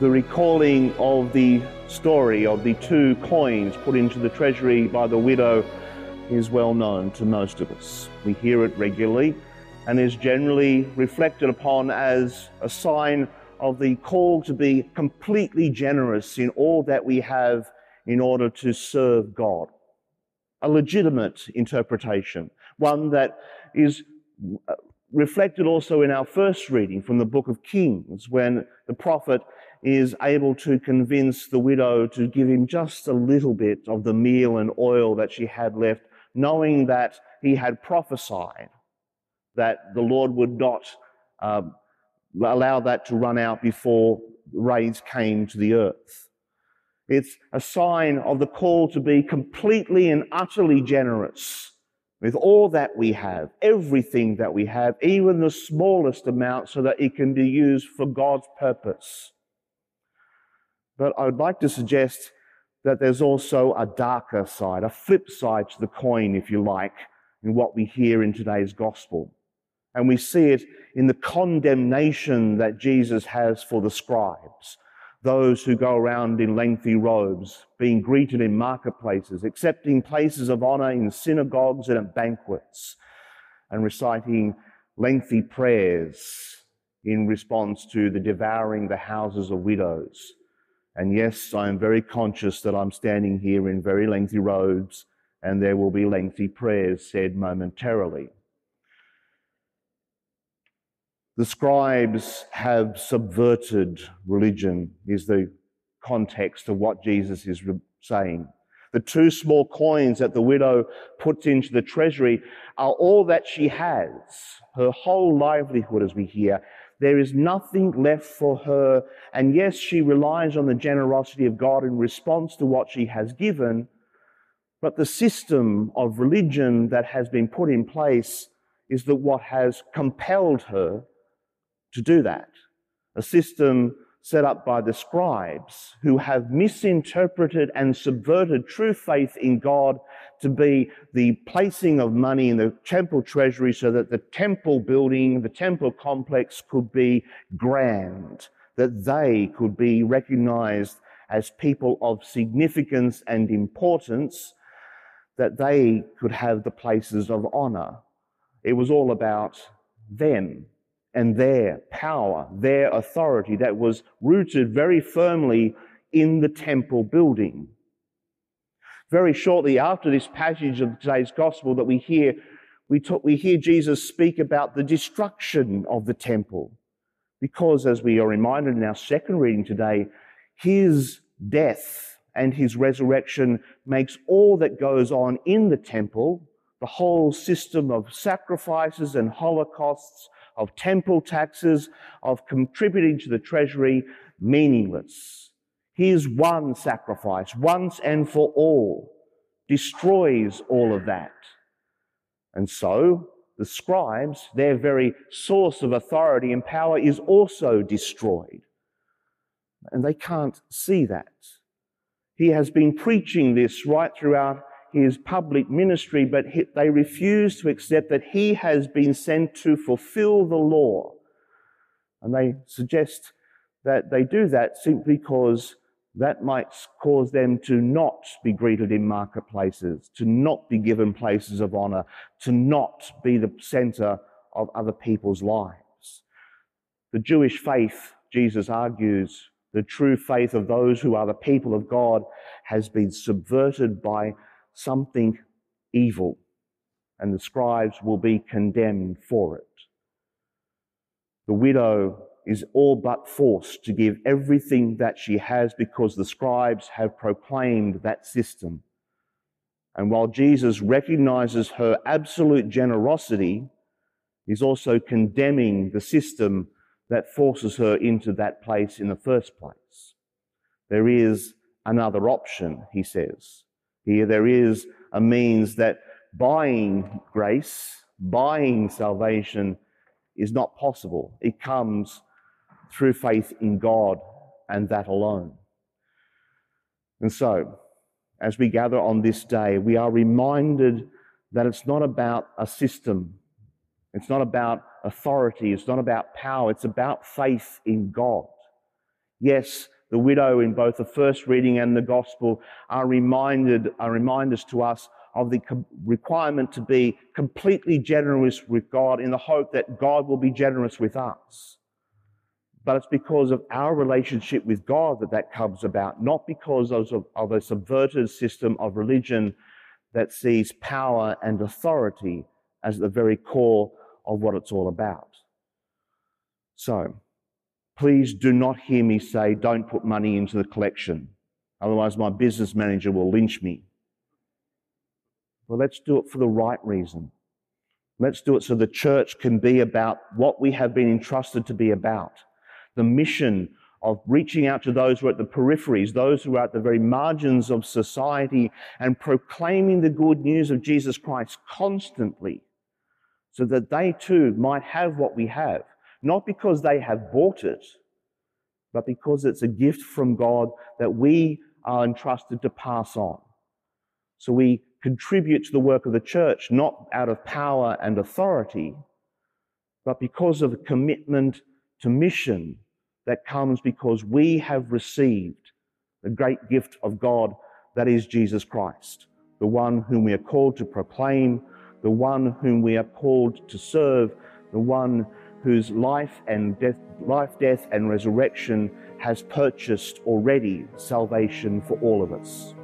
The recalling of the story of the two coins put into the treasury by the widow is well known to most of us. We hear it regularly and is generally reflected upon as a sign of the call to be completely generous in all that we have in order to serve God. A legitimate interpretation, one that is uh, reflected also in our first reading from the book of Kings, when the prophet is able to convince the widow to give him just a little bit of the meal and oil that she had left, knowing that he had prophesied that the Lord would not uh, allow that to run out before rains came to the earth. It's a sign of the call to be completely and utterly generous with all that we have, everything that we have, even the smallest amount, so that it can be used for God's purpose. But I would like to suggest that there's also a darker side, a flip side to the coin, if you like, in what we hear in today's gospel. And we see it in the condemnation that Jesus has for the scribes, those who go around in lengthy robes, being greeted in marketplaces, accepting places of honor in synagogues and at banquets, and reciting lengthy prayers in response to the devouring the houses of widows and yes, I am very conscious that I'm standing here in very lengthy robes and there will be lengthy prayers said momentarily. The scribes have subverted religion, is the context of what Jesus is saying. The two small coins that the widow puts into the treasury are all that she has, her whole livelihood, as we hear, there is nothing left for her. And yes, she relies on the generosity of God in response to what she has given. But the system of religion that has been put in place is that what has compelled her to do that. A system set up by the scribes who have misinterpreted and subverted true faith in God to be the placing of money in the temple treasury so that the temple building, the temple complex could be grand, that they could be recognized as people of significance and importance, that they could have the places of honor. It was all about them and their power, their authority that was rooted very firmly in the temple building. Very shortly after this passage of today's gospel that we hear, we, talk, we hear Jesus speak about the destruction of the temple. Because, as we are reminded in our second reading today, his death and his resurrection makes all that goes on in the temple, the whole system of sacrifices and holocausts, of temple taxes, of contributing to the treasury, meaningless. His one sacrifice, once and for all, destroys all of that. And so, the scribes, their very source of authority and power, is also destroyed. And they can't see that. He has been preaching this right throughout his public ministry, but they refuse to accept that he has been sent to fulfill the law. And they suggest that they do that simply because that might cause them to not be greeted in marketplaces, to not be given places of honor, to not be the center of other people's lives. The Jewish faith, Jesus argues, the true faith of those who are the people of God, has been subverted by something evil, and the scribes will be condemned for it. The widow is all but forced to give everything that she has because the scribes have proclaimed that system. And while Jesus recognizes her absolute generosity, he's also condemning the system that forces her into that place in the first place. There is another option, he says. Here there is a means that buying grace, buying salvation is not possible. It comes through faith in God and that alone. And so, as we gather on this day, we are reminded that it's not about a system, it's not about authority, it's not about power, it's about faith in God. Yes, the widow in both the first reading and the gospel are reminded, are reminders to us of the requirement to be completely generous with God in the hope that God will be generous with us. But it's because of our relationship with God that that comes about, not because of, of a subverted system of religion that sees power and authority as the very core of what it's all about. So, please do not hear me say, don't put money into the collection. Otherwise, my business manager will lynch me. Well, let's do it for the right reason. Let's do it so the church can be about what we have been entrusted to be about the mission of reaching out to those who are at the peripheries, those who are at the very margins of society, and proclaiming the good news of Jesus Christ constantly so that they too might have what we have, not because they have bought it, but because it's a gift from God that we are entrusted to pass on. So we contribute to the work of the church, not out of power and authority, but because of a commitment to mission that comes because we have received the great gift of God that is Jesus Christ, the one whom we are called to proclaim, the one whom we are called to serve, the one whose life and death, life, death, and resurrection has purchased already salvation for all of us.